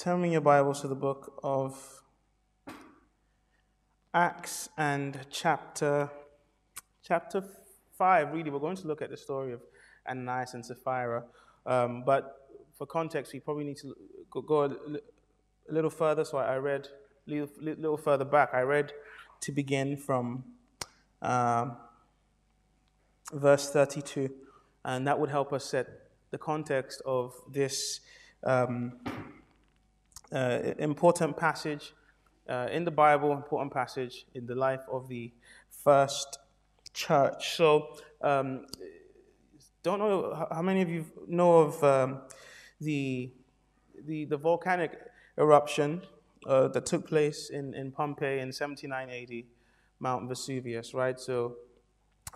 Turn in your Bibles to the book of Acts and chapter chapter five. Really, we're going to look at the story of Ananias and Sapphira. Um, but for context, we probably need to go, go a, a, little further. So I read a little, little, further back. I read to begin from um, verse 32, and that would help us set the context of this um, uh, important passage uh, in the Bible, important passage in the life of the first church. So, um, don't know how many of you know of um, the, the, the volcanic eruption uh, that took place in, in Pompeii in 79 AD, Mount Vesuvius, right? So,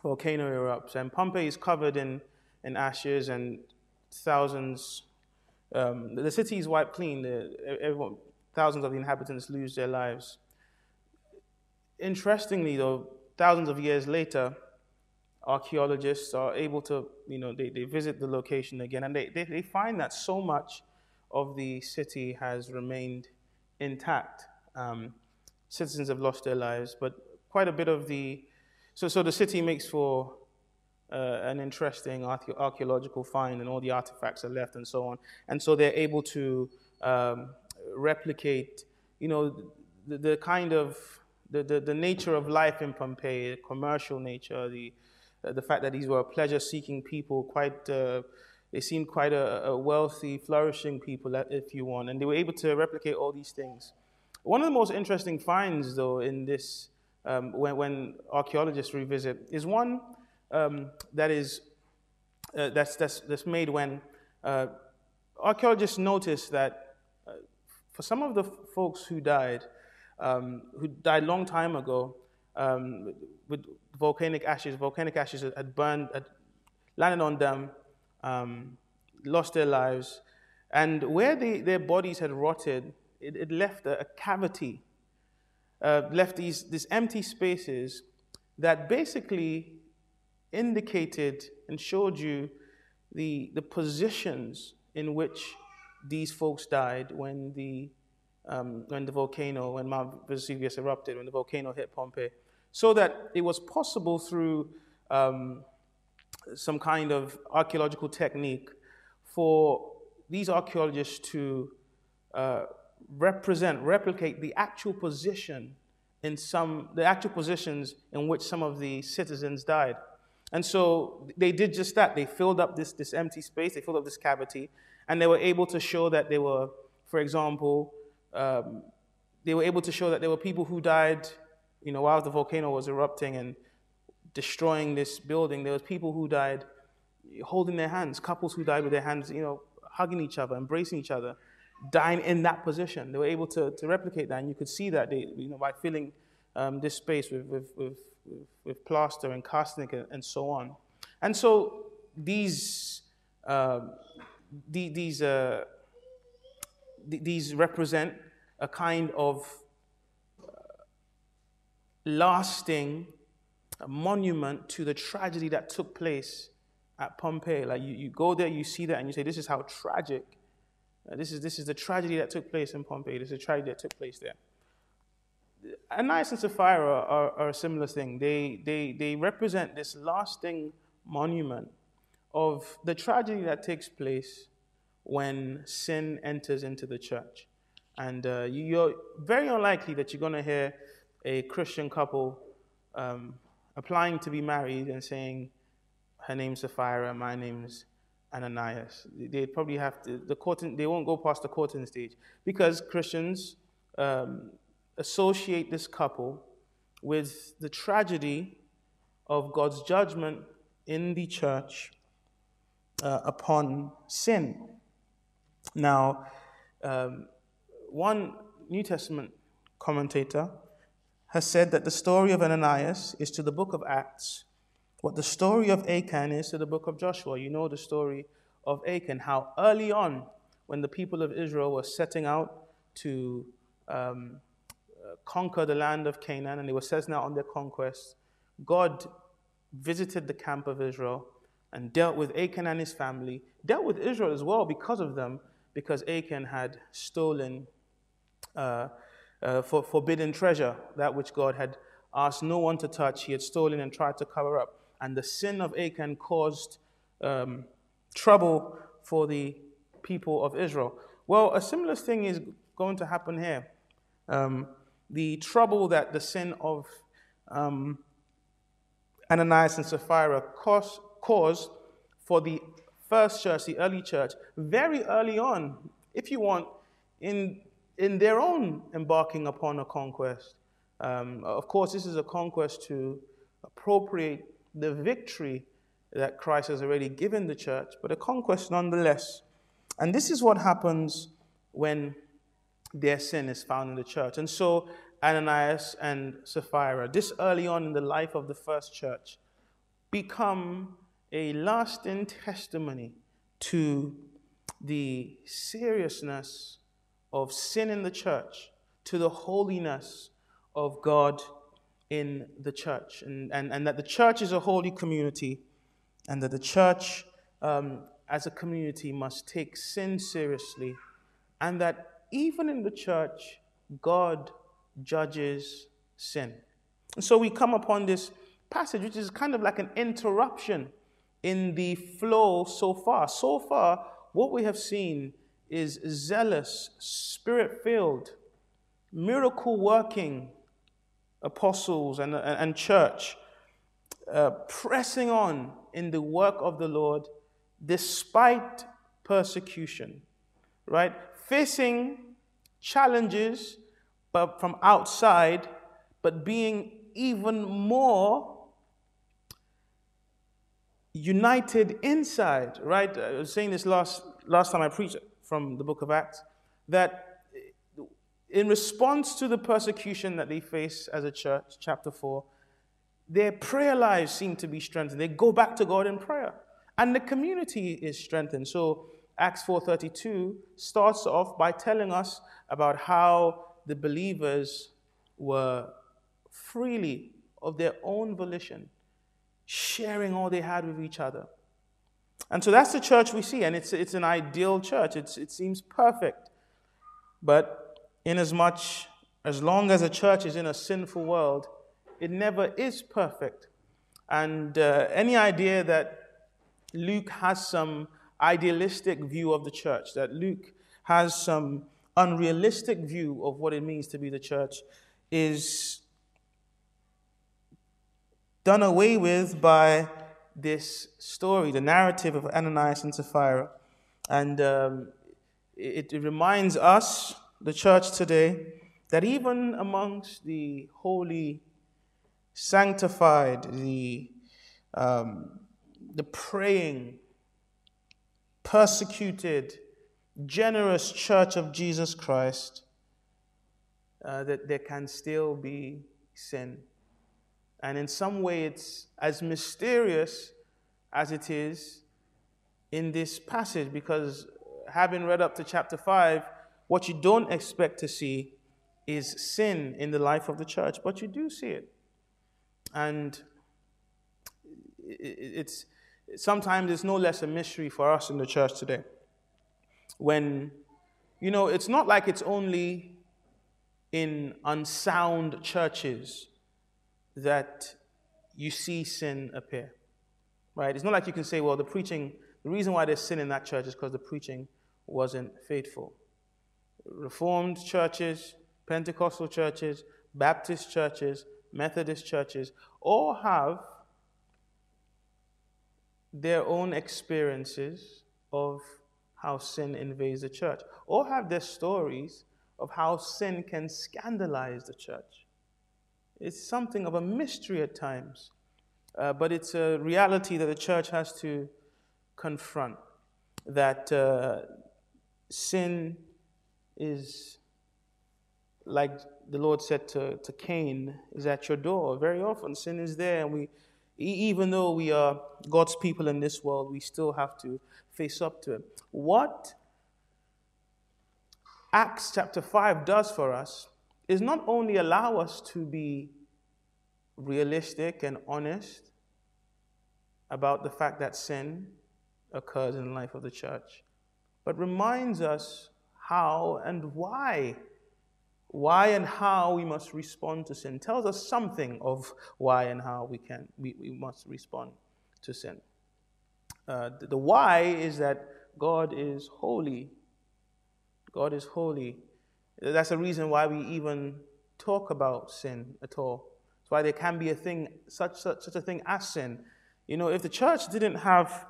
volcano erupts, and Pompeii is covered in, in ashes, and thousands, um, the city is wiped clean. The, everyone, thousands of the inhabitants lose their lives. Interestingly, though, thousands of years later, archaeologists are able to, you know, they, they visit the location again and they, they, they find that so much of the city has remained intact. Um, citizens have lost their lives, but quite a bit of the, so, so the city makes for uh, an interesting archaeological find and all the artifacts are left and so on. And so they're able to um, replicate, you know, the, the kind of, the, the, the, nature of life in Pompeii, the commercial nature, the, uh, the fact that these were pleasure-seeking people, quite, uh, they seemed quite a, a, wealthy, flourishing people, if you want, and they were able to replicate all these things. One of the most interesting finds, though, in this, um, when, when, archaeologists revisit, is one um, that is uh, that's, that's, that's made when uh, archaeologists notice that uh, for some of the folks who died, um, who died long time ago, um, with volcanic ashes, volcanic ashes had burned, had landed on them, um, lost their lives, and where they, their bodies had rotted, it, it left a, a cavity, uh, left these, these empty spaces that basically indicated and showed you the, the positions in which these folks died when the, um, when the volcano, when Mount Vesuvius erupted, when the volcano hit Pompeii, so that it was possible through um, some kind of archaeological technique for these archaeologists to uh, represent, replicate the actual position in some, the actual positions in which some of the citizens died. And so they did just that. They filled up this, this empty space, they filled up this cavity, and they were able to show that they were, for example, um, they were able to show that there were people who died, you know, while the volcano was erupting and destroying this building. There was people who died holding their hands, couples who died with their hands, you know, hugging each other, embracing each other, dying in that position. They were able to, to replicate that, and you could see that they, you know, by filling um, this space with, with, with with, plaster and caustic and, and, so on. And so these, uh, the, these, uh, these represent a kind of uh, lasting monument to the tragedy that took place at Pompeii. Like you, you go there, you see that, and you say, This is how tragic. Uh, this, is, this is the tragedy that took place in Pompeii. This is the tragedy that took place there. Ananias and Sapphira are, are, a similar thing. They, they, they represent this lasting monument of the tragedy that takes place when sin enters into the church. And uh, you're very unlikely that you're going to hear a Christian couple um, applying to be married and saying, her name's Sapphira, my name's Ananias. They probably have to, the courting, they won't go past the courting stage because Christians um, associate this couple with the tragedy of God's judgment in the church uh, upon sin. Now, um, one New Testament commentator has said that the story of Ananias is to the book of Acts what the story of Achan is to the book of Joshua. You know the story of Achan, how early on, when the people of Israel were setting out to um, conquer the land of Canaan and they were setting out on their conquest, God visited the camp of Israel and dealt with Achan and his family, dealt with Israel as well because of them, because Achan had stolen uh, uh, for forbidden treasure, that which God had asked no one to touch. He had stolen and tried to cover up. And the sin of Achan caused um, trouble for the people of Israel. Well, a similar thing is going to happen here. Um, the trouble that the sin of um, Ananias and Sapphira caused, caused for the first church, the early church, very early on, if you want, in, in their own embarking upon a conquest. Um, of course, this is a conquest to appropriate the victory that Christ has already given the church, but a conquest nonetheless. And this is what happens when their sin is found in the church. And so, Ananias and Sapphira, this early on in the life of the first church, become a lasting testimony to the seriousness of sin in the church, to the holiness of God in the church, and, and, and that the church is a holy community, and that the church um, as a community must take sin seriously, and that even in the church, God judges sin. And so we come upon this passage, which is kind of like an interruption in the flow so far. So far, what we have seen is zealous, spirit filled, miracle working apostles and, and, church uh, pressing on in the work of the Lord despite persecution, right? Facing challenges but from outside, but being even more united inside, right? I was saying this last, last time I preached from the book of Acts, that in response to the persecution that they face as a church, chapter 4, their prayer lives seem to be strengthened. They go back to God in prayer. And the community is strengthened. So Acts 4:32 starts off by telling us about how the believers were freely of their own volition sharing all they had with each other. And so that's the church we see, and it's, it's an ideal church. It's, it seems perfect. But inasmuch as long as a church is in a sinful world, it never is perfect. And uh, any idea that Luke has some idealistic view of the church, that Luke has some unrealistic view of what it means to be the church, is done away with by this story, the narrative of Ananias and Sapphira. And um, it, it reminds us, the church today, that even amongst the holy, sanctified, the um, the praying, persecuted, generous church of Jesus Christ, uh, that there can still be sin. And in some way, it's as mysterious as it is in this passage, because having read up to chapter 5, what you don't expect to see is sin in the life of the church, but you do see it. And it's sometimes it's no less a mystery for us in the church today. When, you know, it's not like it's only in unsound churches that you see sin appear, right? It's not like you can say, well, the preaching, the reason why there's sin in that church is because the preaching wasn't faithful. Reformed churches, Pentecostal churches, Baptist churches, Methodist churches all have their own experiences of how sin invades the church, or have their stories of how sin can scandalize the church. It's something of a mystery at times, uh, but it's a reality that the church has to confront. That uh, sin is, like the Lord said to, to Cain, is at your door. Very often, sin is there, and we even though we are God's people in this world, we still have to face up to it. What Acts chapter 5 does for us is not only allow us to be realistic and honest about the fact that sin occurs in the life of the church, but reminds us how and why. Why and how we must respond to sin. Tells us something of why and how we, can, we, we must respond to sin. Uh, the, the why is that God is holy. God is holy. That's the reason why we even talk about sin at all. That's why there can be a thing, such, such, such a thing as sin. You know, if the church didn't have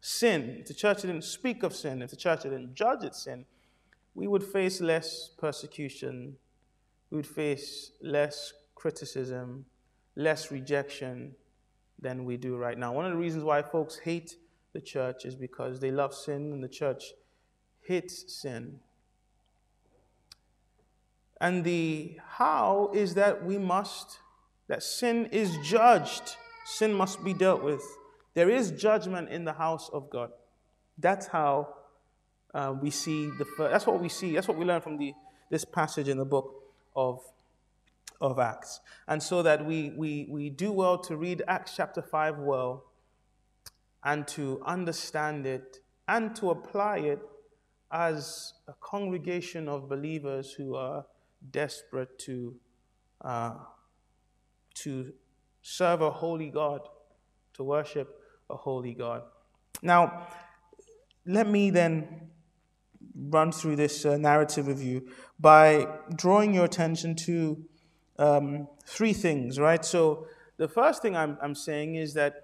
sin, if the church didn't speak of sin, if the church didn't judge its sin, we would face less persecution, we would face less criticism, less rejection than we do right now. One of the reasons why folks hate the church is because they love sin and the church hates sin. And the how is that we must, that sin is judged, sin must be dealt with. There is judgment in the house of God. That's how uh, we see the first, that's what we see, that's what we learn from the, this passage in the book of, of Acts. And so that we, we, we do well to read Acts chapter 5 well and to understand it and to apply it as a congregation of believers who are desperate to, uh, to serve a holy God, to worship a holy God. Now, let me then run through this uh, narrative with you by drawing your attention to um, three things, right? So, the first thing I'm, I'm saying is that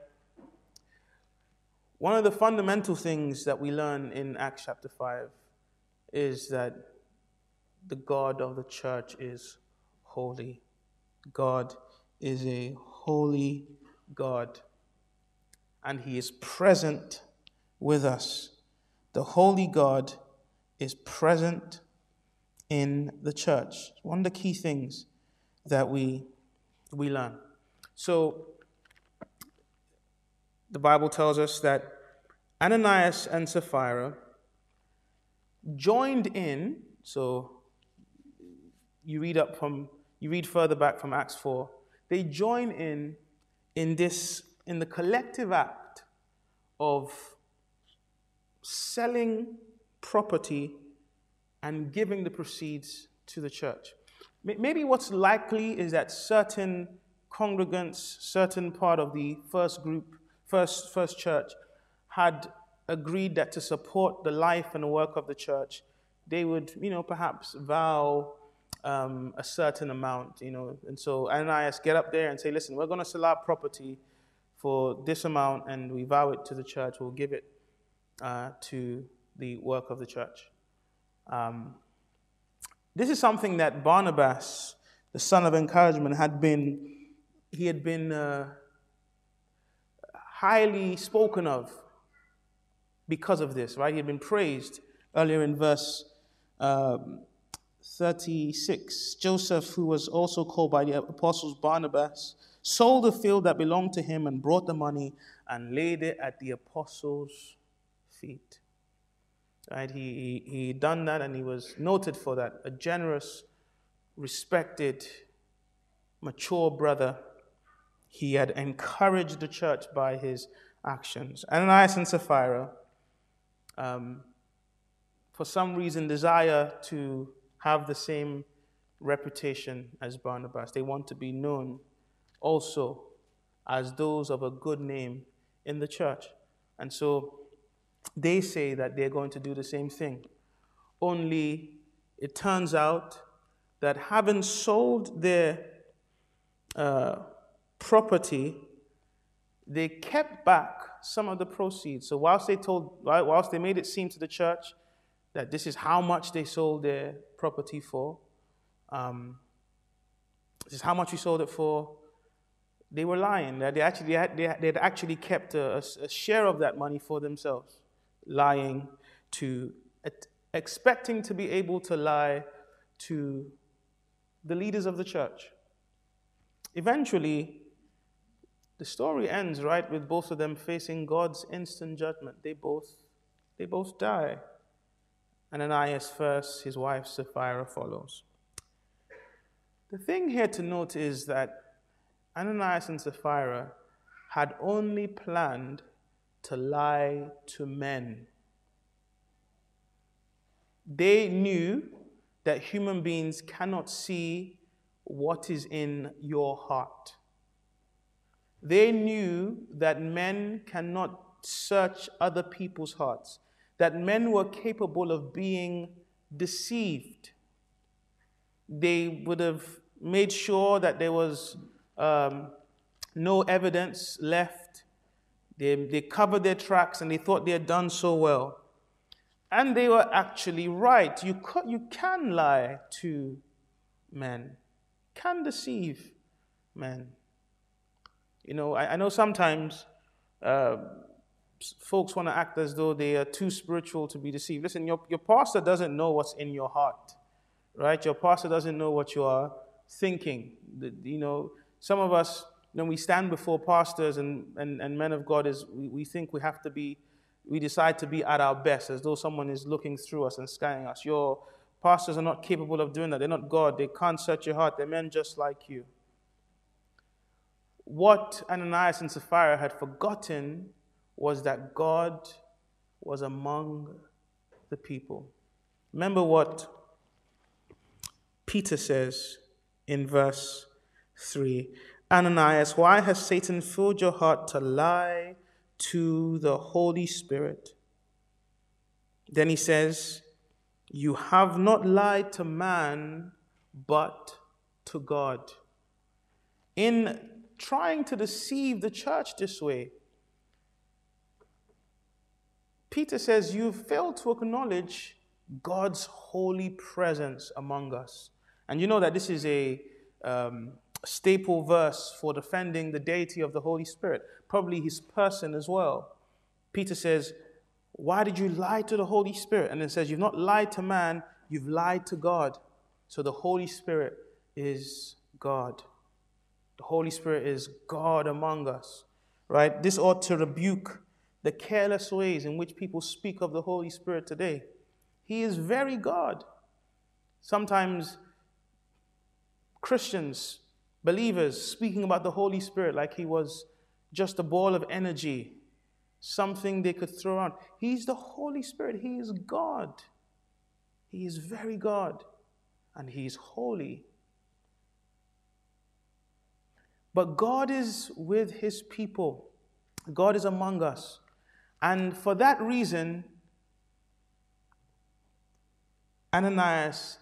one of the fundamental things that we learn in Acts chapter 5 is that the God of the church is holy. God is a holy God, and He is present with us. The holy God is present in the church. One of the key things that we, we learn. So, the Bible tells us that Ananias and Sapphira joined in, so you read up from you read further back from Acts 4, they join in in this in the collective act of selling property and giving the proceeds to the church. Maybe what's likely is that certain congregants, certain part of the first group, first first church, had agreed that to support the life and work of the church, they would, you know, perhaps vow um, a certain amount, you know. And so Ananias get up there and say, listen, we're going to sell our property for this amount and we vow it to the church. We'll give it uh, to the work of the church. Um, this is something that Barnabas, the son of encouragement, had been, he had been uh, highly spoken of because of this, right? He had been praised earlier in verse um, 36, Joseph, who was also called by the apostles Barnabas, sold the field that belonged to him and brought the money and laid it at the apostles' feet. Right? He, he, he done that and he was noted for that. A generous, respected, mature brother. He had encouraged the church by his actions. Ananias and Sapphira, um, for some reason, desire to have the same reputation as Barnabas. They want to be known also as those of a good name in the church. And so they say that they're going to do the same thing. Only it turns out that having sold their uh, property, they kept back some of the proceeds. So whilst they told, whilst they made it seem to the church that this is how much they sold their property for. Um, this is how much we sold it for. They were lying. They actually they had, they had actually kept a, a, share of that money for themselves, lying to expecting to be able to lie to the leaders of the church. Eventually, the story ends right with both of them facing God's instant judgment. They both they both die. Ananias first, his wife Sapphira follows. The thing here to note is that Ananias and Sapphira had only planned to lie to men. They knew that human beings cannot see what is in your heart. They knew that men cannot search other people's hearts, that men were capable of being deceived. They would have made sure that there was um, no evidence left. They, they covered their tracks and they thought they had done so well. And they were actually right. You, you can lie to men, can deceive men. You know, I, I know sometimes uh, folks want to act as though they are too spiritual to be deceived. Listen, your, your pastor doesn't know what's in your heart, right? Your pastor doesn't know what you are thinking. The, you know, some of us, when we stand before pastors and, and, and men of God, is we, we think we have to be, we decide to be at our best as though someone is looking through us and scanning us. Your pastors are not capable of doing that. They're not God. They can't search your heart. They're men just like you. What Ananias and Sapphira had forgotten was that God was among the people. Remember what Peter says in verse 3 Ananias, why has Satan filled your heart to lie to the Holy Spirit? Then he says, You have not lied to man, but to God. In trying to deceive the church this way. Peter says, You failed to acknowledge God's holy presence among us. And you know that this is a um, staple verse for defending the deity of the Holy Spirit, probably his person as well. Peter says, Why did you lie to the Holy Spirit? And then says, You've not lied to man, you've lied to God. So the Holy Spirit is God. The Holy Spirit is God among us, right? This ought to rebuke the careless ways in which people speak of the Holy Spirit today. He is very God. Sometimes Christians, believers, speaking about the Holy Spirit like he was just a ball of energy, something they could throw out. He's the Holy Spirit. He is God. He is very God. And He is holy. But God is with his people, God is among us. And for that reason, Ananias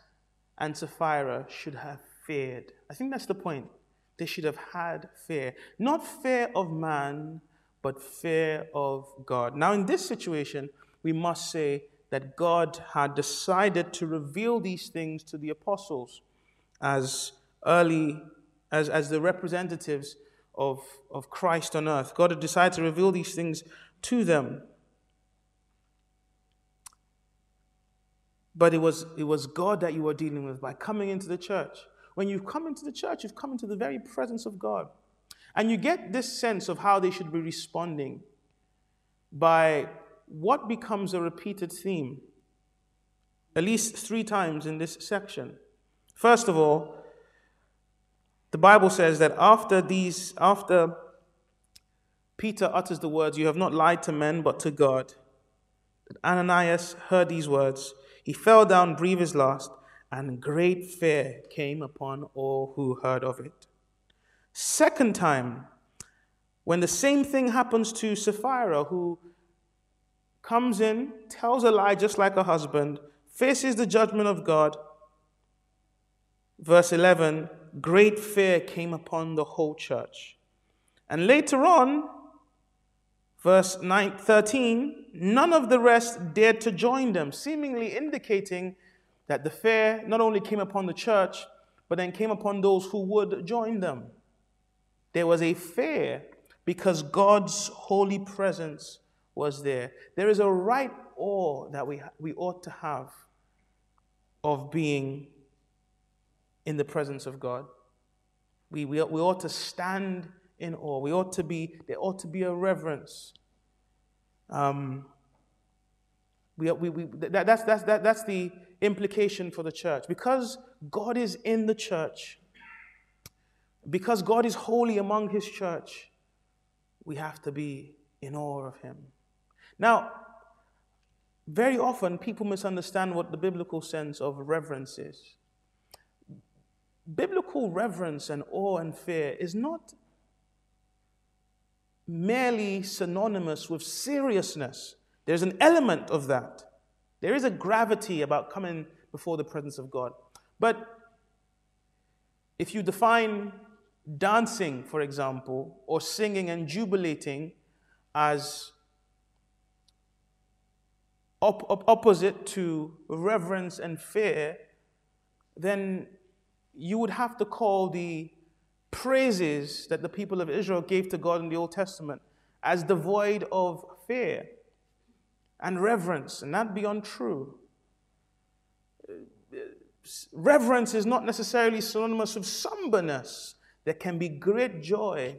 and Sapphira should have feared. I think that's the point. They should have had fear. Not fear of man, but fear of God. Now, in this situation, we must say that God had decided to reveal these things to the apostles as early as, as the representatives of, of Christ on earth. God had decided to reveal these things to them. But it was, it was God that you were dealing with by coming into the church. When you've come into the church, you've come into the very presence of God. And you get this sense of how they should be responding by what becomes a repeated theme, at least three times in this section. First of all, the Bible says that after these, after Peter utters the words, You have not lied to men, but to God, Ananias heard these words. He fell down, breathed his last, and great fear came upon all who heard of it. Second time, when the same thing happens to Sapphira, who comes in, tells a lie just like a husband, faces the judgment of God. Verse 11 great fear came upon the whole church. And later on, verse 9, 13, none of the rest dared to join them, seemingly indicating that the fear not only came upon the church, but then came upon those who would join them. There was a fear because God's holy presence was there. There is a right awe that we, we ought to have of being in the presence of God. We, we, we ought to stand in awe. We ought to be, there ought to be a reverence. Um, we, we, we, that, that's, that's, that, that's the implication for the church. Because God is in the church, because God is holy among his church, we have to be in awe of him. Now, very often people misunderstand what the biblical sense of reverence is. Biblical reverence and awe and fear is not merely synonymous with seriousness. There's an element of that. There is a gravity about coming before the presence of God. But if you define dancing, for example, or singing and jubilating as op- op- opposite to reverence and fear, then you would have to call the praises that the people of Israel gave to God in the Old Testament as devoid of fear and reverence, and that be untrue. Reverence is not necessarily synonymous with somberness. There can be great joy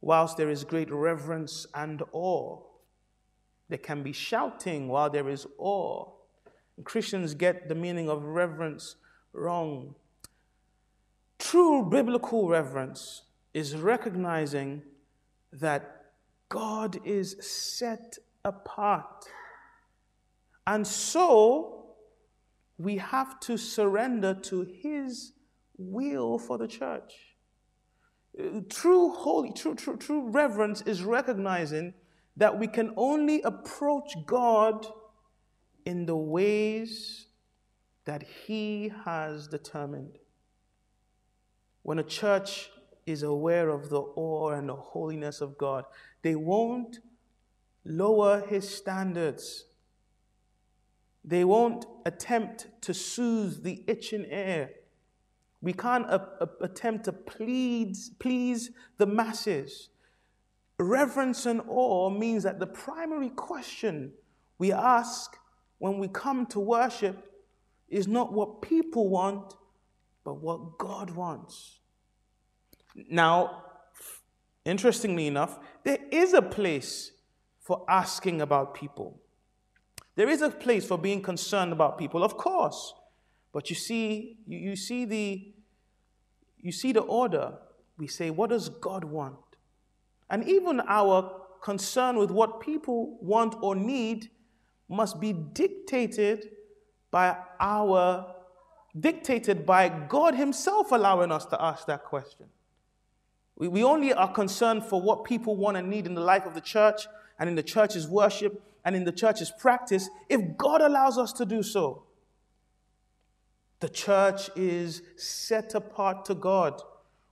whilst there is great reverence and awe. There can be shouting while there is awe. And Christians get the meaning of reverence wrong. True biblical reverence is recognizing that God is set apart. And so we have to surrender to His will for the church. Uh, true holy, true, true, true reverence is recognizing that we can only approach God in the ways that He has determined. When a church is aware of the awe and the holiness of God, they won't lower His standards. They won't attempt to soothe the itching air. We can't a- a- attempt to please, please the masses. Reverence and awe means that the primary question we ask when we come to worship is not what people want, but what God wants. Now, interestingly enough, there is a place for asking about people. There is a place for being concerned about people, of course. But you see, you, you see the you see the order. We say, what does God want? And even our concern with what people want or need must be dictated by our dictated by God Himself allowing us to ask that question. We, we only are concerned for what people want and need in the life of the church and in the church's worship and in the church's practice if God allows us to do so. The church is set apart to God.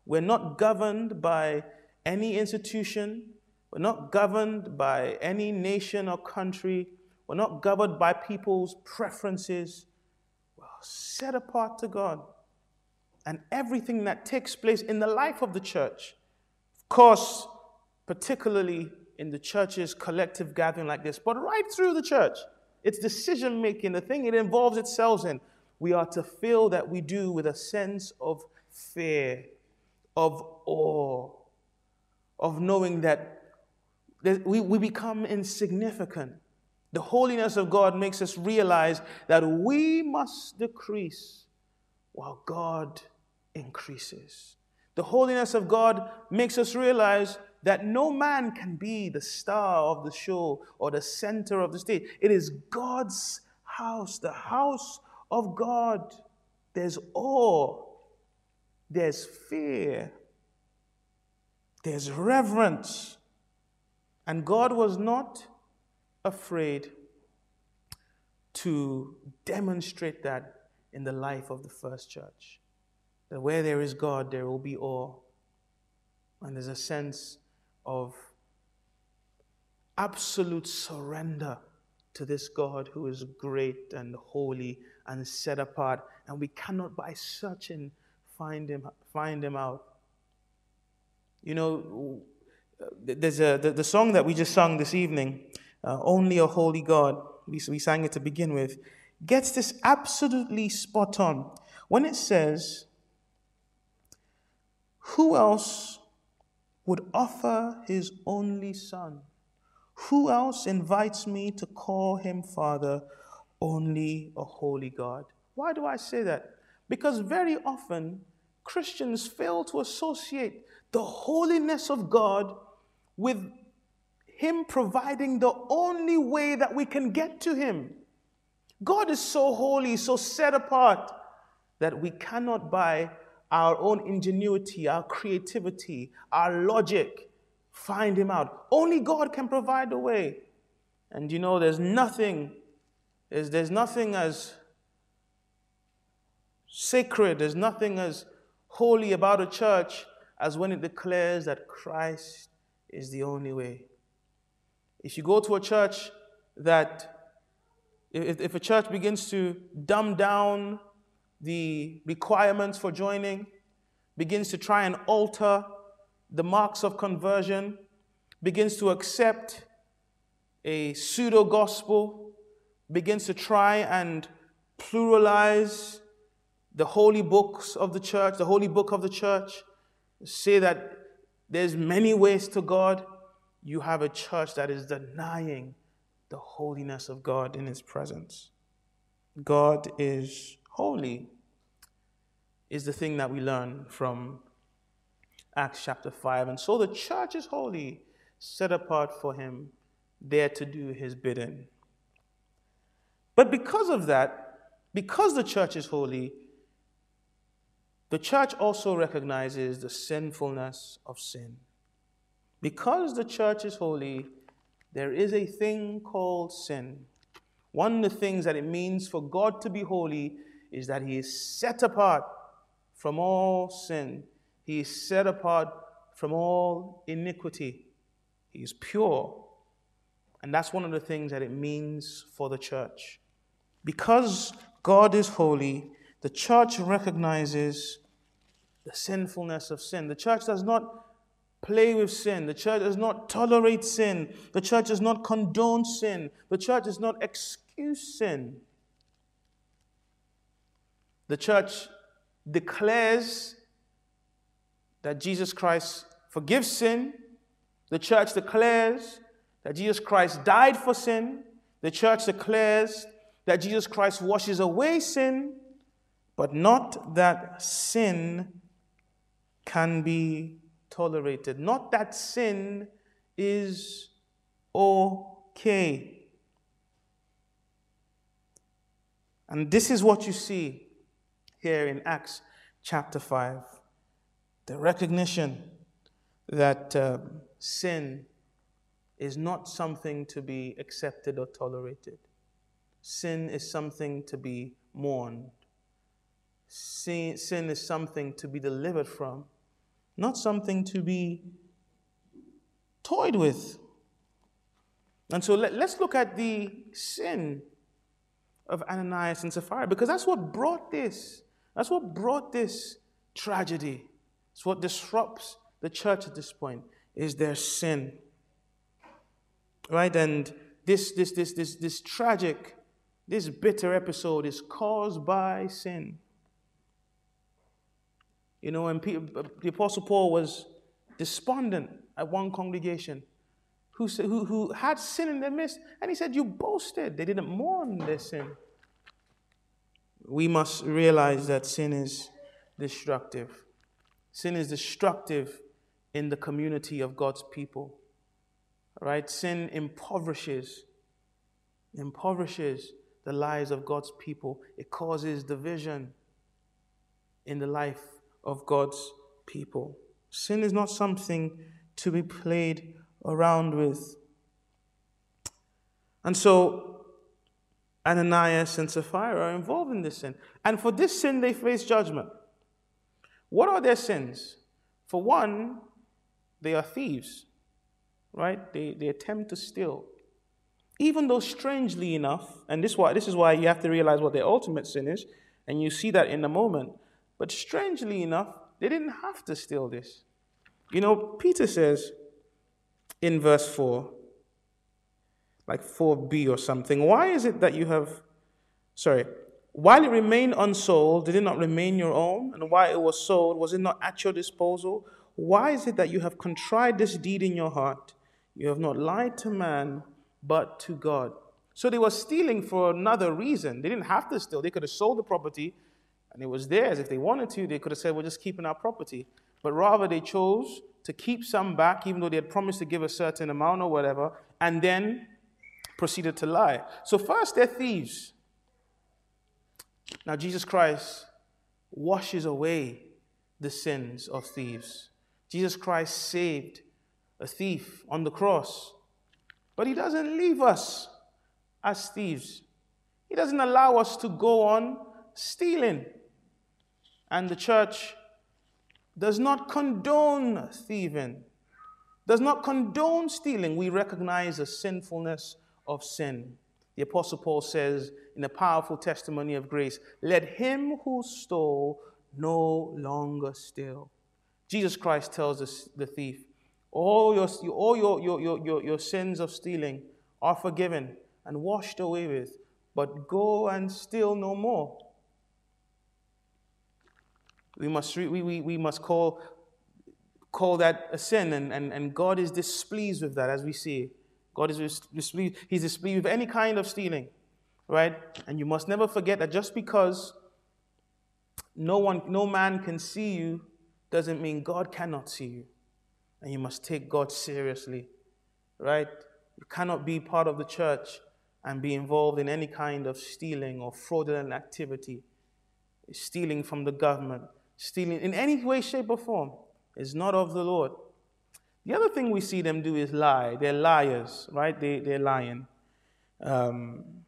We're not governed by any institution. We're not governed by any nation or country. We're not governed by people's preferences. We're set apart to God. And everything that takes place in the life of the church, of course, particularly in the church's collective gathering like this, but right through the church, it's decision making, the thing it involves itself in. We are to feel that we do with a sense of fear, of awe, of knowing that we, we become insignificant. The holiness of God makes us realize that we must decrease while God increases. The holiness of God makes us realize that no man can be the star of the show or the center of the stage. It is God's house, the house of God. There's awe, there's fear, there's reverence. And God was not afraid to demonstrate that in the life of the first church. That where there is God, there will be awe. And there's a sense of absolute surrender to this God who is great and holy and set apart. And we cannot, by searching, find him, find him out. You know, there's a, the, the song that we just sung this evening, uh, Only a Holy God, we, we sang it to begin with, gets this absolutely spot on when it says, Who else would offer his only son? Who else invites me to call him Father? Only a holy God. Why do I say that? Because very often Christians fail to associate the holiness of God with Him providing the only way that we can get to Him. God is so holy, so set apart, that we cannot, by our own ingenuity, our creativity, our logic, find Him out. Only God can provide the way. And you know, there's nothing, there's, there's nothing as sacred, there's nothing as holy about a church as when it declares that Christ is the only way. If you go to a church that, if, if a church begins to dumb down the requirements for joining, begins to try and alter the marks of conversion, begins to accept a pseudo gospel, begins to try and pluralize the holy books of the church, the holy book of the church, say that there's many ways to God, you have a church that is denying the holiness of God in His presence. God is holy, is the thing that we learn from Acts chapter 5. And so the church is holy, set apart for Him, there to do His bidding. But because of that, because the church is holy, the church also recognizes the sinfulness of sin. Because the church is holy, there is a thing called sin. One of the things that it means for God to be holy is that He is set apart from all sin, He is set apart from all iniquity. He is pure. And that's one of the things that it means for the church. Because God is holy, the church recognizes the sinfulness of sin. The church does not play with sin. The church does not tolerate sin. The church does not condone sin. The church does not excuse sin. The church declares that Jesus Christ forgives sin. The church declares that Jesus Christ died for sin. The church declares that Jesus Christ washes away sin, but not that sin can be tolerated. Not that sin is okay. And this is what you see here in Acts chapter 5 the recognition that uh, sin is not something to be accepted or tolerated. Sin is something to be mourned. Sin, sin is something to be delivered from not something to be toyed with. And so let, us look at the sin of Ananias and Sapphira because that's what brought this. That's what brought this tragedy. It's what disrupts the church at this point is their sin. Right? And this this this this this tragic, this bitter episode is caused by sin. You know, and the Apostle Paul was despondent at one congregation who, who, who had sin in their midst, and he said, You boasted. They didn't mourn their sin. We must realize that sin is destructive. Sin is destructive in the community of God's people. Right? Sin impoverishes, impoverishes the lives of God's people. It causes division in the life of God's people. Sin is not something to be played around with. And so Ananias and Sapphira are involved in this sin. And for this sin, they face judgment. What are their sins? For one, they are thieves, right? They, they attempt to steal. Even though, strangely enough, and this, why, this is why you have to realize what their ultimate sin is, and you see that in a moment. But strangely enough, they didn't have to steal this. You know, Peter says in verse 4, like 4b or something, why is it that you have, sorry, while it remained unsold, did it not remain your own? And while it was sold, was it not at your disposal? Why is it that you have contrived this deed in your heart? You have not lied to man, but to God. So they were stealing for another reason. They didn't have to steal. They could have sold the property and it was theirs. If they wanted to, they could have said, We're just keeping our property. but rather they chose to keep some back, even though they had promised to give a certain amount or whatever, and then proceeded to lie. So, first, they're thieves. Now, Jesus Christ washes away the sins of thieves. Jesus Christ saved a thief on the cross, but he doesn't leave us as thieves. He doesn't allow us to go on stealing. And the church does not condone thieving, does not condone stealing. We recognize the sinfulness of sin. The Apostle Paul says in a powerful testimony of grace, Let him who stole no longer steal. Jesus Christ tells us, the thief, all, your, all your, your, your, your, your sins of stealing are forgiven and washed away with, but go and steal no more. We must, we, we, we must call, call that a sin, and, and, and God is displeased with that, as we see. God is displeased. He's displeased with any kind of stealing, right? And you must never forget that just because no one, no man can see you, doesn't mean God cannot see you. And you must take God seriously, right? You cannot be part of the church and be involved in any kind of stealing or fraudulent activity, stealing from the government, stealing in any way, shape, or form is not of the Lord. The other thing we see them do is lie. They're liars, right? They, they're lying. Um,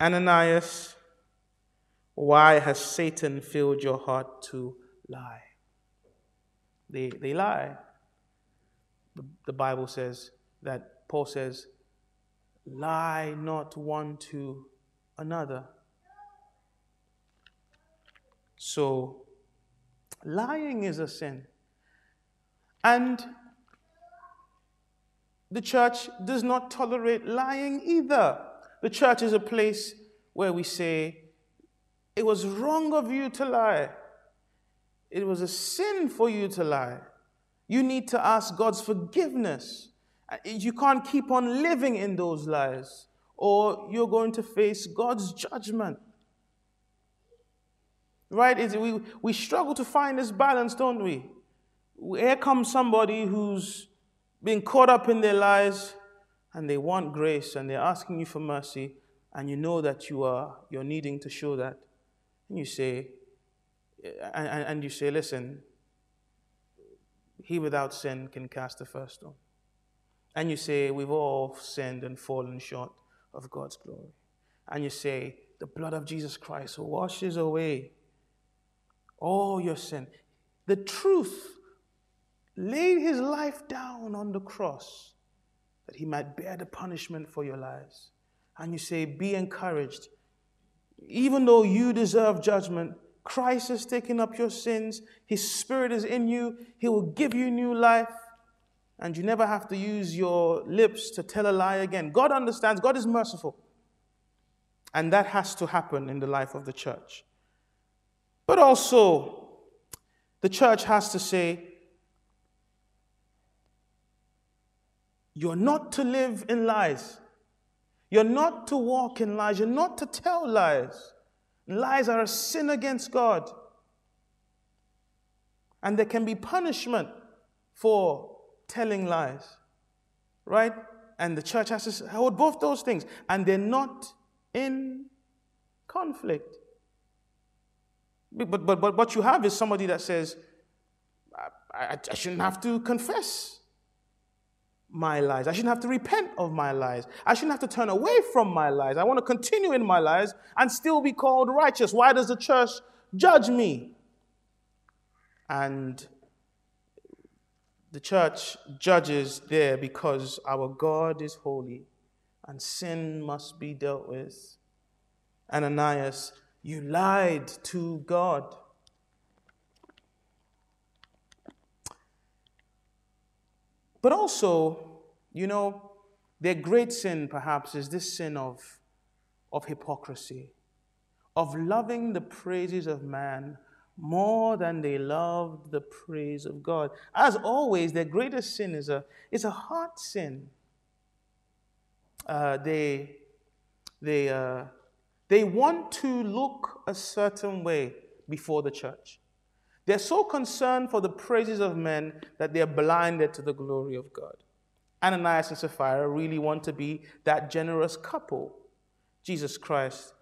Ananias, why has Satan filled your heart to lie? They, they lie. The, the Bible says that Paul says, lie not one to another. So, lying is a sin. And the church does not tolerate lying either. The church is a place where we say, it was wrong of you to lie. It was a sin for you to lie. You need to ask God's forgiveness. You can't keep on living in those lies, or you're going to face God's judgment. Right? We, we struggle to find this balance, don't we? Here comes somebody who's being caught up in their lives and they want grace and they're asking you for mercy and you know that you are you're needing to show that. And you say and, and you say listen he without sin can cast the first stone. And you say we've all sinned and fallen short of god's glory. And you say the blood of jesus christ washes away all your sin. The truth laid his life down on the cross that he might bear the punishment for your lives. And you say, Be encouraged. Even though you deserve judgment, Christ has taken up your sins. His Spirit is in you. He will give you new life. And you never have to use your lips to tell a lie again. God understands, God is merciful. And that has to happen in the life of the church. But also, the church has to say, You're not to live in lies. You're not to walk in lies. You're not to tell lies. Lies are a sin against God. And there can be punishment for telling lies. Right? And the church has to hold both those things. And they're not in conflict. But, but, but what you have is somebody that says, I, I, I shouldn't have to confess my lies. I shouldn't have to repent of my lies. I shouldn't have to turn away from my lies. I want to continue in my lies and still be called righteous. Why does the church judge me? And the church judges there because our God is holy and sin must be dealt with. Ananias, you lied to God. But also, you know, their great sin perhaps is this sin of, of hypocrisy, of loving the praises of man more than they loved the praise of God. As always, their greatest sin is a, is a heart sin. Uh, they, they, uh, they want to look a certain way before the church. They're so concerned for the praises of men that they're blinded to the glory of God. Ananias and Sapphira really want to be that generous couple. Jesus Christ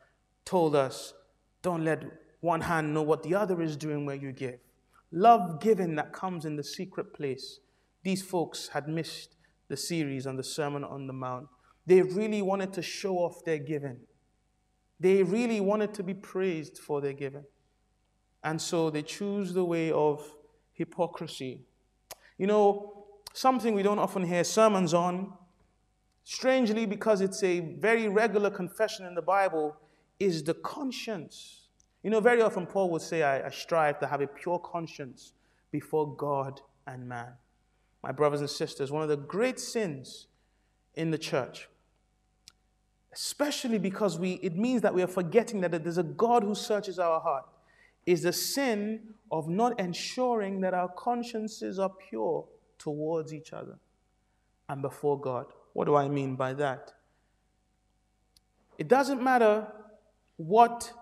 told us, don't let one hand know what the other is doing where you give. Love giving that comes in the secret place. These folks had missed the series on the Sermon on the Mount. They really wanted to show off their giving. They really wanted to be praised for their giving. And so they choose the way of hypocrisy. You know, something we don't often hear sermons on, strangely, because it's a very regular confession in the Bible, is the conscience. You know, very often Paul would say, I, I strive to have a pure conscience before God and man. My brothers and sisters, one of the great sins in the church, especially because we, it means that we are forgetting that there's a God who searches our heart is the sin of not ensuring that our consciences are pure towards each other and before God. What do I mean by that? It doesn't matter what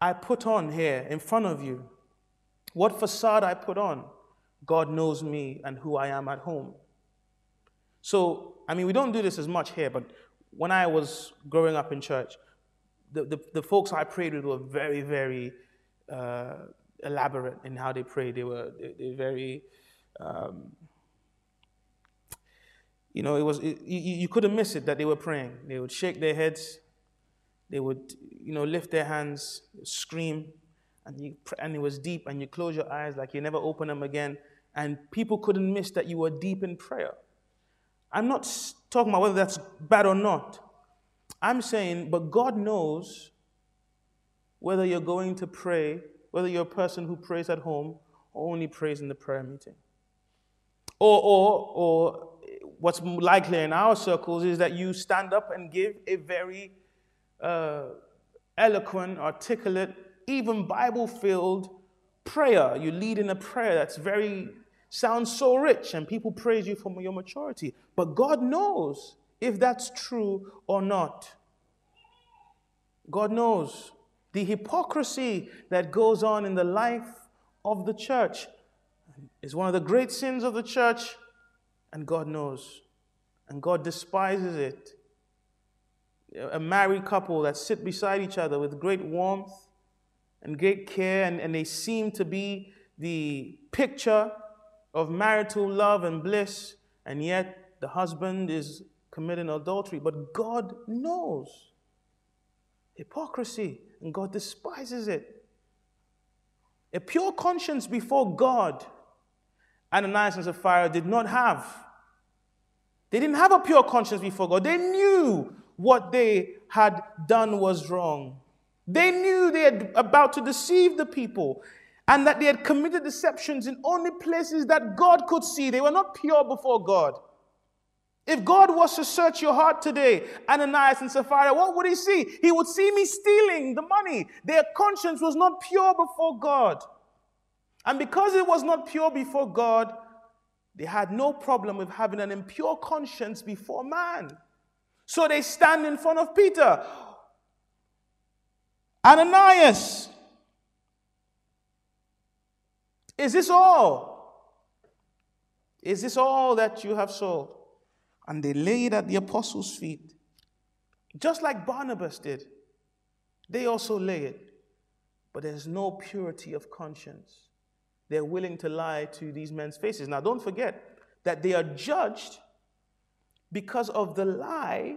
I put on here in front of you, what facade I put on. God knows me and who I am at home. So, I mean, we don't do this as much here, but when I was growing up in church, the, the, the folks I prayed with were very, very uh, elaborate in how they prayed. They were they, they very, um, you know, it was it, you, you couldn't miss it that they were praying. They would shake their heads, they would you know lift their hands, scream, and you and it was deep. And you close your eyes like you never open them again, and people couldn't miss that you were deep in prayer. I'm not talking about whether that's bad or not. I'm saying, but God knows whether you're going to pray, whether you're a person who prays at home or only prays in the prayer meeting. Or, or, or what's likely in our circles is that you stand up and give a very uh, eloquent, articulate, even Bible filled prayer. You lead in a prayer that's very, sounds so rich, and people praise you for your maturity. But God knows if that's true or not. God knows the hypocrisy that goes on in the life of the church is one of the great sins of the church, and God knows. And God despises it. A married couple that sit beside each other with great warmth and great care, and, and they seem to be the picture of marital love and bliss, and yet the husband is committing adultery. But God knows hypocrisy, and God despises it. A pure conscience before God, Ananias and Sapphira did not have. They didn't have a pure conscience before God. They knew what they had done was wrong. They knew they had about to deceive the people and that they had committed deceptions in only places that God could see. They were not pure before God. If God was to search your heart today, Ananias and Sapphira, what would he see? He would see me stealing the money. Their conscience was not pure before God. And because it was not pure before God, they had no problem with having an impure conscience before man. So they stand in front of Peter. Ananias, is this all? Is this all that you have sold? And they lay it at the apostles' feet, just like Barnabas did. They also lay it, but there's no purity of conscience. They're willing to lie to these men's faces. Now, don't forget that they are judged because of the lie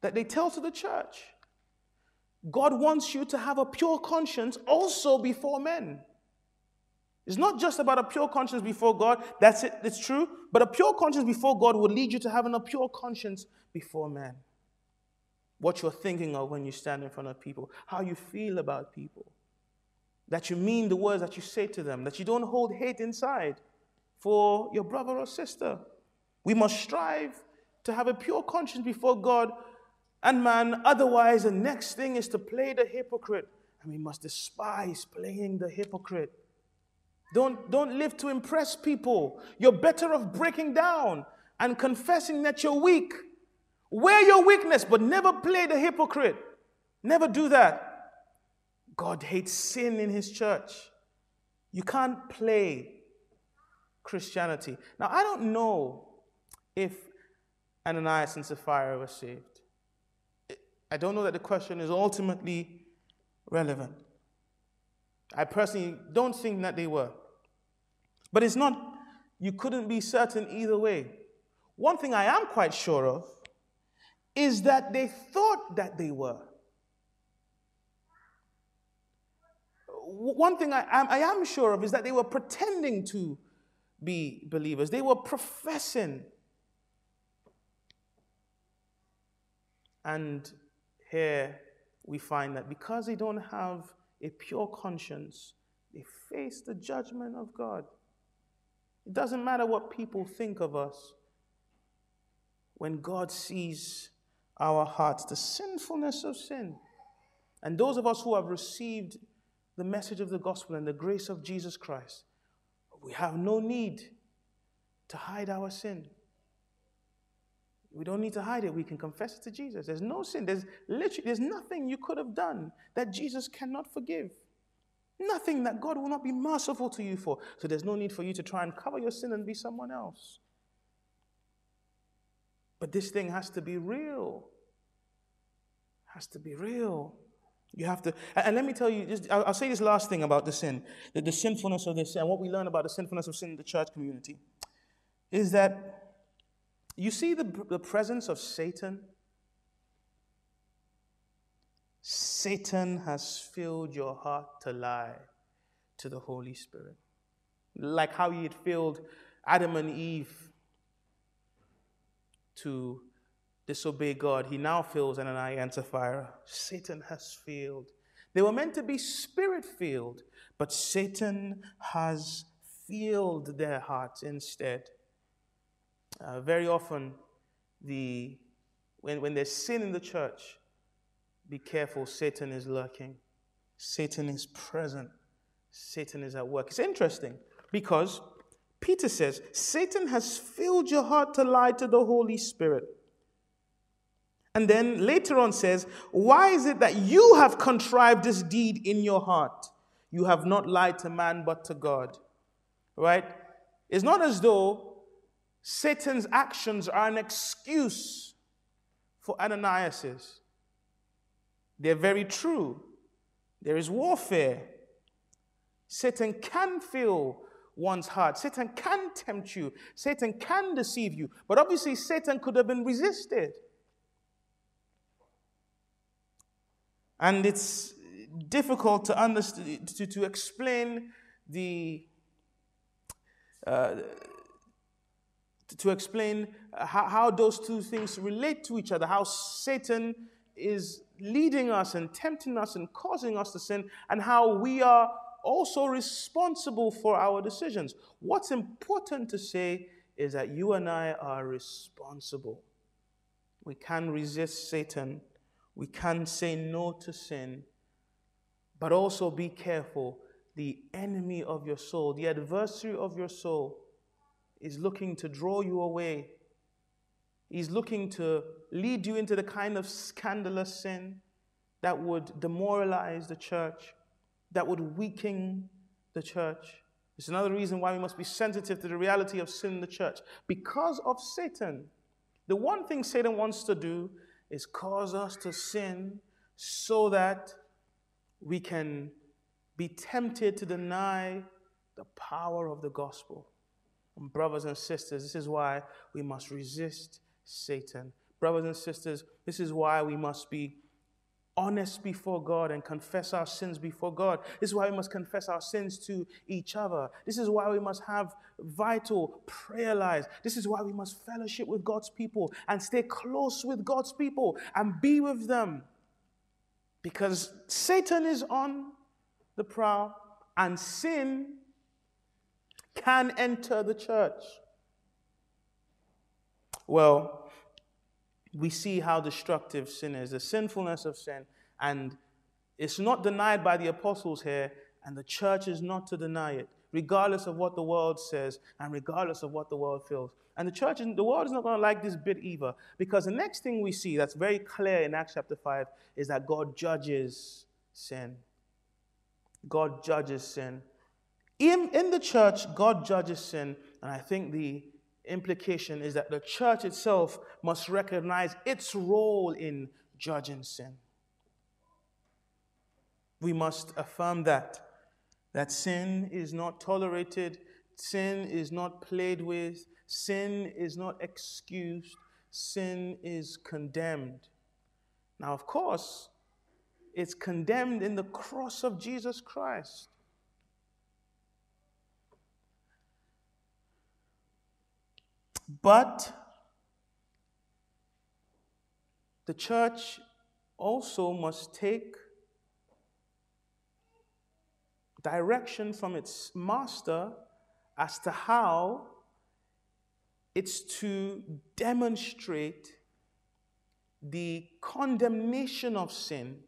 that they tell to the church. God wants you to have a pure conscience also before men. It's not just about a pure conscience before God. That's it. It's true. But a pure conscience before God will lead you to having a pure conscience before man. What you're thinking of when you stand in front of people, how you feel about people, that you mean the words that you say to them, that you don't hold hate inside for your brother or sister. We must strive to have a pure conscience before God and man. Otherwise, the next thing is to play the hypocrite. And we must despise playing the hypocrite. Don't, don't live to impress people. You're better off breaking down and confessing that you're weak. Wear your weakness, but never play the hypocrite. Never do that. God hates sin in his church. You can't play Christianity. Now, I don't know if Ananias and Sapphira were saved. I don't know that the question is ultimately relevant. I personally don't think that they were. But it's not, you couldn't be certain either way. One thing I am quite sure of is that they thought that they were. One thing I am, I am sure of is that they were pretending to be believers, they were professing. And here we find that because they don't have a pure conscience, they face the judgment of God. It doesn't matter what people think of us. When God sees our hearts, the sinfulness of sin, and those of us who have received the message of the gospel and the grace of Jesus Christ, we have no need to hide our sin. We don't need to hide it. We can confess it to Jesus. There's no sin. There's literally there's nothing you could have done that Jesus cannot forgive. Nothing that God will not be merciful to you for. So there's no need for you to try and cover your sin and be someone else. But this thing has to be real. Has to be real. You have to, and let me tell you, just, I'll, say this last thing about the sin, the, the sinfulness of this sin, and what we learn about the sinfulness of sin in the church community is that you see the, the presence of Satan? Satan has filled your heart to lie to the Holy Spirit. Like how he had filled Adam and Eve to disobey God, he now fills Ananias and Sapphira. Satan has filled. They were meant to be spirit filled, but Satan has filled their hearts instead. Uh, very often, the, when, when there's sin in the church, be careful, Satan is lurking. Satan is present. Satan is at work. It's interesting because Peter says, Satan has filled your heart to lie to the Holy Spirit. And then later on says, Why is it that you have contrived this deed in your heart? You have not lied to man but to God. Right? It's not as though Satan's actions are an excuse for Ananias's. They're very true. There is warfare. Satan can fill one's heart. Satan can tempt you. Satan can deceive you. But obviously, Satan could have been resisted. And it's difficult to understand, to, to explain the. Uh, to explain uh, how, how those two things relate to each other, how Satan is leading us and tempting us and causing us to sin, and how we are also responsible for our decisions. What's important to say is that you and I are responsible. We can resist Satan, we can say no to sin, but also be careful. The enemy of your soul, the adversary of your soul, is looking to draw you away. He's looking to lead you into the kind of scandalous sin that would demoralize the church, that would weaken the church. It's another reason why we must be sensitive to the reality of sin in the church. Because of Satan, the one thing Satan wants to do is cause us to sin so that we can be tempted to deny the power of the gospel. Brothers and sisters, this is why we must resist Satan. Brothers and sisters, this is why we must be honest before God and confess our sins before God. This is why we must confess our sins to each other. This is why we must have vital prayer lives. This is why we must fellowship with God's people and stay close with God's people and be with them. Because Satan is on the prowl and sin can enter the church? Well, we see how destructive sin is, the sinfulness of sin, and it's not denied by the apostles here, and the church is not to deny it, regardless of what the world says and regardless of what the world feels. And the church, the world is not going to like this bit either, because the next thing we see that's very clear in Acts chapter 5 is that God judges sin. God judges sin In, in the church, God judges sin, and I think the implication is that the church itself must recognize its role in judging sin. We must affirm that that sin is not tolerated, sin is not played with, sin is not excused, sin is condemned. Now, of course, it's condemned in the cross of Jesus Christ. But the church also must take direction from its master as to how it's to demonstrate the condemnation of sin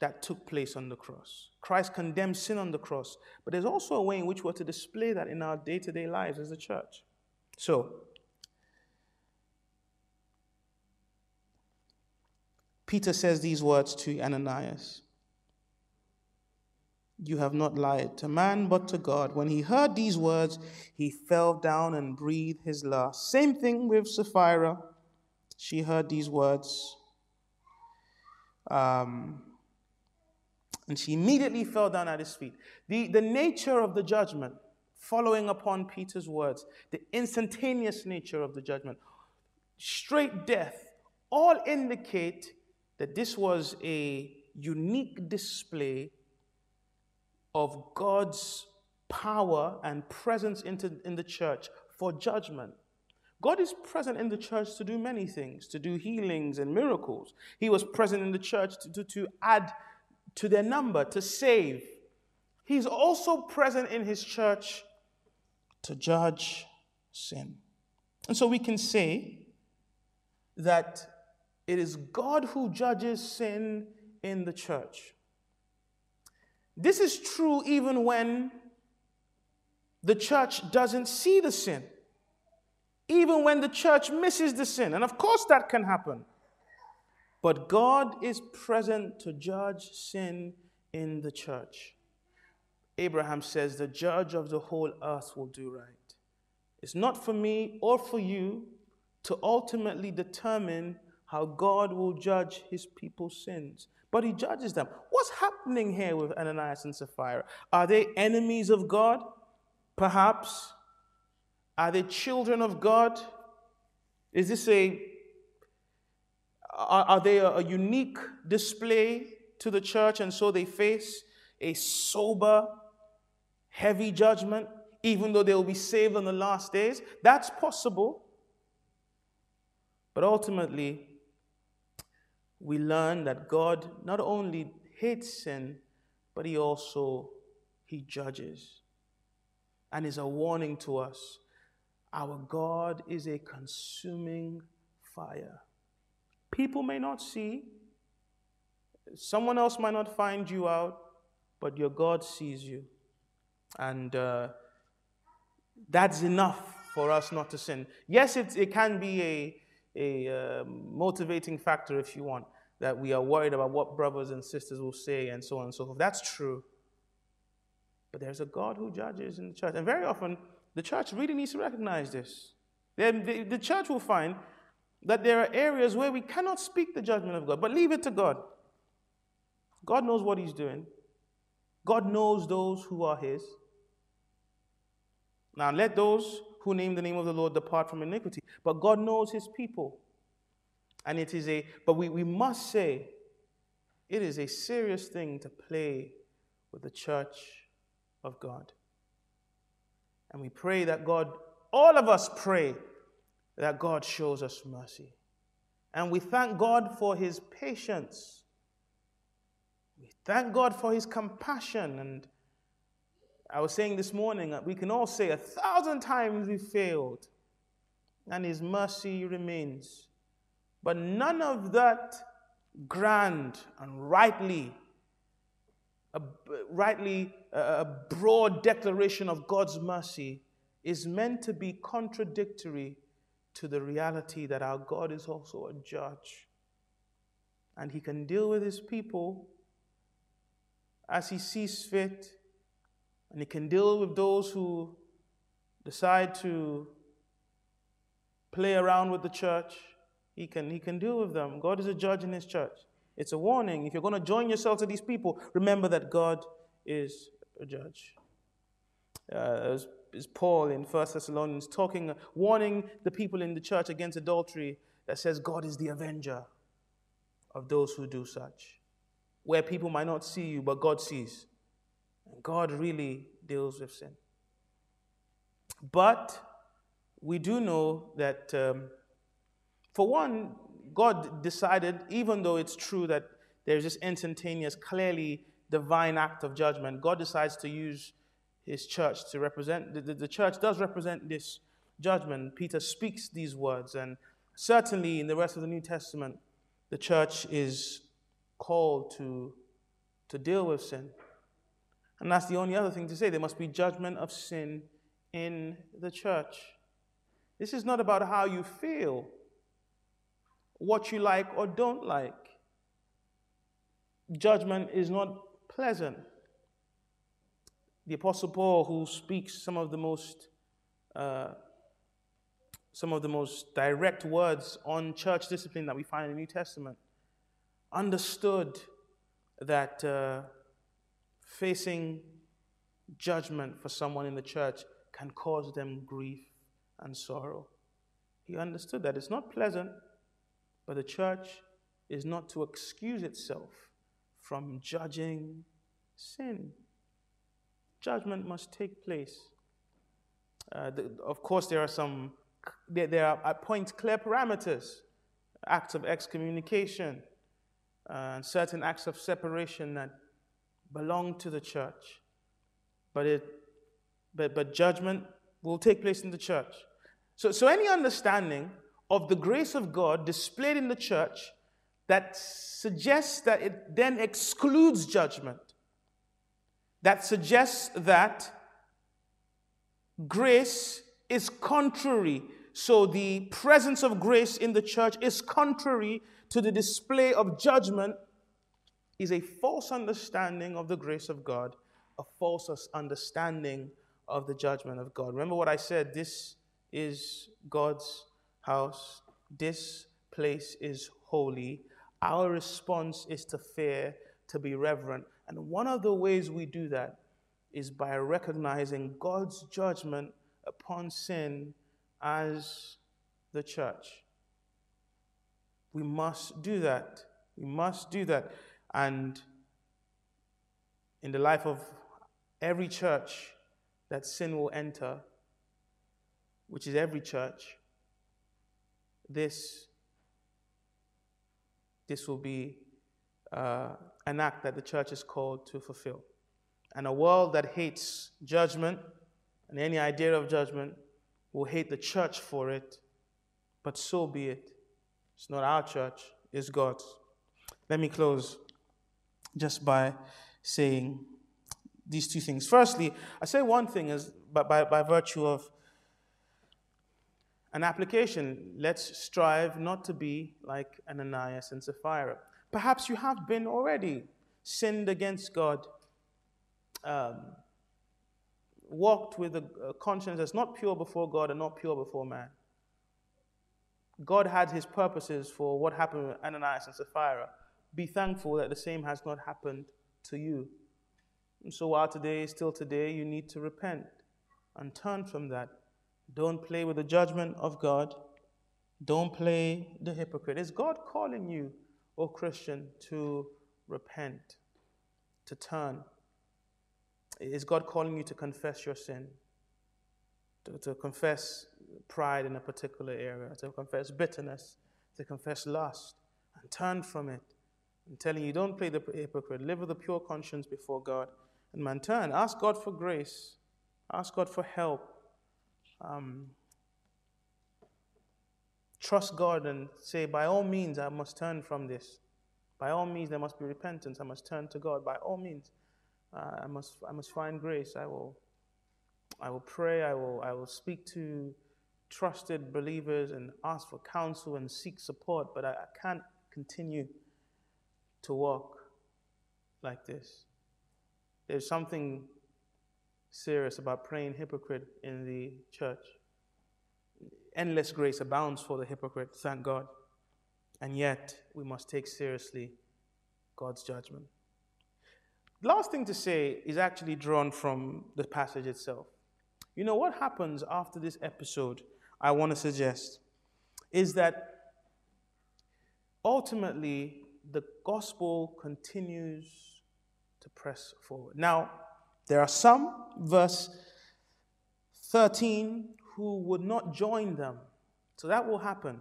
that took place on the cross. Christ condemned sin on the cross, but there's also a way in which we're to display that in our day to day lives as a church. So, Peter says these words to Ananias You have not lied to man, but to God. When he heard these words, he fell down and breathed his last. Same thing with Sapphira. She heard these words. Um, and she immediately fell down at his feet. The, the nature of the judgment, following upon Peter's words, the instantaneous nature of the judgment, straight death, all indicate that this was a unique display of God's power and presence into, in the church for judgment. God is present in the church to do many things, to do healings and miracles. He was present in the church to, to, to add to their number to save. He's also present in his church to judge sin. And so we can say that it is God who judges sin in the church. This is true even when the church doesn't see the sin, even when the church misses the sin. And of course, that can happen. But God is present to judge sin in the church. Abraham says, The judge of the whole earth will do right. It's not for me or for you to ultimately determine how God will judge his people's sins, but he judges them. What's happening here with Ananias and Sapphira? Are they enemies of God? Perhaps. Are they children of God? Is this a are, are they a, a unique display to the church and so they face a sober, heavy judgment, even though they will be saved on the last days? That's possible. But ultimately, we learn that God not only hates sin, but he also he judges and is a warning to us. Our God is a consuming fire. People may not see, someone else might not find you out, but your God sees you. And uh, that's enough for us not to sin. Yes, it, it can be a, a uh, motivating factor if you want, that we are worried about what brothers and sisters will say and so on and so forth. That's true. But there's a God who judges in the church. And very often, the church really needs to recognize this. The, the church will find that there are areas where we cannot speak the judgment of God, but leave it to God. God knows what He's doing, God knows those who are His. Now, let those who name the name of the Lord depart from iniquity. But God knows His people. And it is a, but we, we must say, it is a serious thing to play with the church of God. And we pray that God, all of us pray that God shows us mercy. And we thank God for his patience. We thank God for his compassion. And I was saying this morning, that we can all say a thousand times we failed, and his mercy remains. But none of that grand and rightly, a, rightly a broad declaration of God's mercy is meant to be contradictory to the reality that our God is also a judge. And he can deal with his people as he sees fit And he can deal with those who decide to play around with the church. He can, he can deal with them. God is a judge in his church. It's a warning. If you're going to join yourself to these people, remember that God is a judge. Uh, as Paul in 1 Thessalonians talking, warning the people in the church against adultery that says God is the avenger of those who do such. Where people might not see you, but God sees. And God really deals with sin. But we do know that, um, for one, God decided, even though it's true that there's this instantaneous, clearly divine act of judgment, God decides to use his church to represent, the, the, the church does represent this judgment. Peter speaks these words, and certainly in the rest of the New Testament, the church is called to, to deal with sin. And that's the only other thing to say. There must be judgment of sin in the church. This is not about how you feel, what you like or don't like. Judgment is not pleasant. The Apostle Paul, who speaks some of the most uh, some of the most direct words on church discipline that we find in the New Testament, understood that uh, facing judgment for someone in the church can cause them grief and sorrow. He understood that it's not pleasant, but the church is not to excuse itself from judging sin. Judgment must take place. Uh, the, of course, there are some, there, there are at points clear parameters acts of excommunication, uh, and certain acts of separation that belong to the church. But, it, but, but judgment will take place in the church. So, so any understanding of the grace of God displayed in the church that suggests that it then excludes judgment, that suggests that grace is contrary. So the presence of grace in the church is contrary to the display of judgment, is a false understanding of the grace of God, a false understanding of the judgment of God. Remember what I said this is God's house, this place is holy. Our response is to fear, to be reverent. And one of the ways we do that is by recognizing God's judgment upon sin as the church. We must do that. We must do that. And in the life of every church that sin will enter, which is every church, this, this will be uh, an act that the church is called to fulfill. And a world that hates judgment and any idea of judgment will hate the church for it, but so be it. It's not our church, it's God's. Let me close just by saying these two things. Firstly, I say one thing is by, by, by virtue of an application. Let's strive not to be like Ananias and Sapphira. Perhaps you have been already sinned against God, um, walked with a, conscience that's not pure before God and not pure before man. God had his purposes for what happened with Ananias and Sapphira. Be thankful that the same has not happened to you. And so while today is still today, you need to repent and turn from that. Don't play with the judgment of God. Don't play the hypocrite. Is God calling you, O Christian, to repent, to turn? Is God calling you to confess your sin? To, to confess pride in a particular area, to confess bitterness, to confess lust, and turn from it. I'm telling you, don't play the hypocrite. Live with a pure conscience before God. And man, turn. Ask God for grace. Ask God for help. Um, trust God and say, by all means, I must turn from this. By all means, there must be repentance. I must turn to God. By all means, uh, I, must, I must find grace. I will, I will pray. I will, I will speak to trusted believers and ask for counsel and seek support, but I, I can't continue to walk like this. There's something serious about praying hypocrite in the church. Endless grace abounds for the hypocrite, thank God. And yet, we must take seriously God's judgment. The last thing to say is actually drawn from the passage itself. You know, what happens after this episode, I want to suggest, is that ultimately the gospel continues to press forward. Now, there are some, verse 13, who would not join them. So that will happen.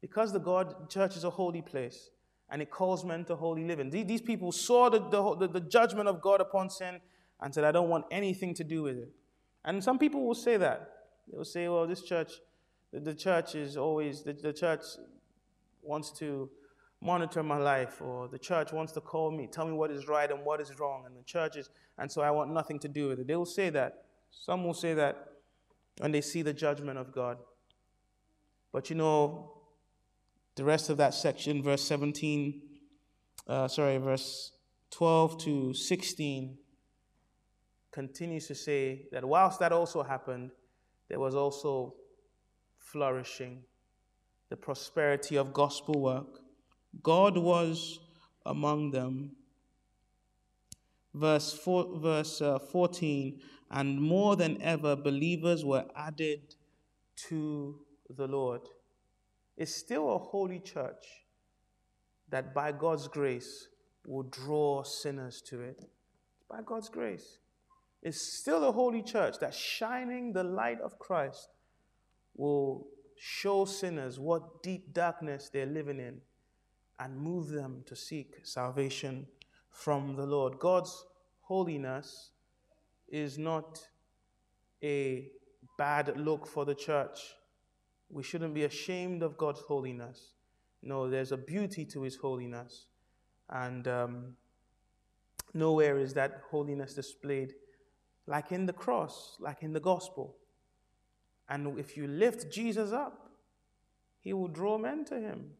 Because the God church is a holy place and it calls men to holy living. These people saw the, the, the judgment of God upon sin and said, I don't want anything to do with it. And some people will say that. They will say, well, this church, the, the church is always, the, the church wants to monitor my life, or the church wants to call me, tell me what is right and what is wrong, and the church is, and so I want nothing to do with it. They will say that. Some will say that when they see the judgment of God. But you know, the rest of that section, verse 17, uh, sorry, verse 12 to 16, continues to say that whilst that also happened, there was also flourishing, the prosperity of gospel work. God was among them. Verse, four, verse uh, 14, and more than ever, believers were added to the Lord It's still a holy church that by God's grace will draw sinners to it. By God's grace. It's still a holy church that shining the light of Christ will show sinners what deep darkness they're living in and move them to seek salvation from the Lord. God's holiness is not a bad look for the church. We shouldn't be ashamed of God's holiness. No, there's a beauty to His holiness. And um, nowhere is that holiness displayed like in the cross, like in the gospel. And if you lift Jesus up, He will draw men to Him.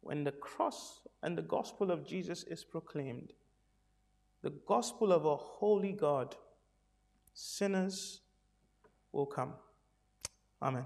When the cross and the gospel of Jesus is proclaimed, the gospel of a holy God, sinners will come. Amen.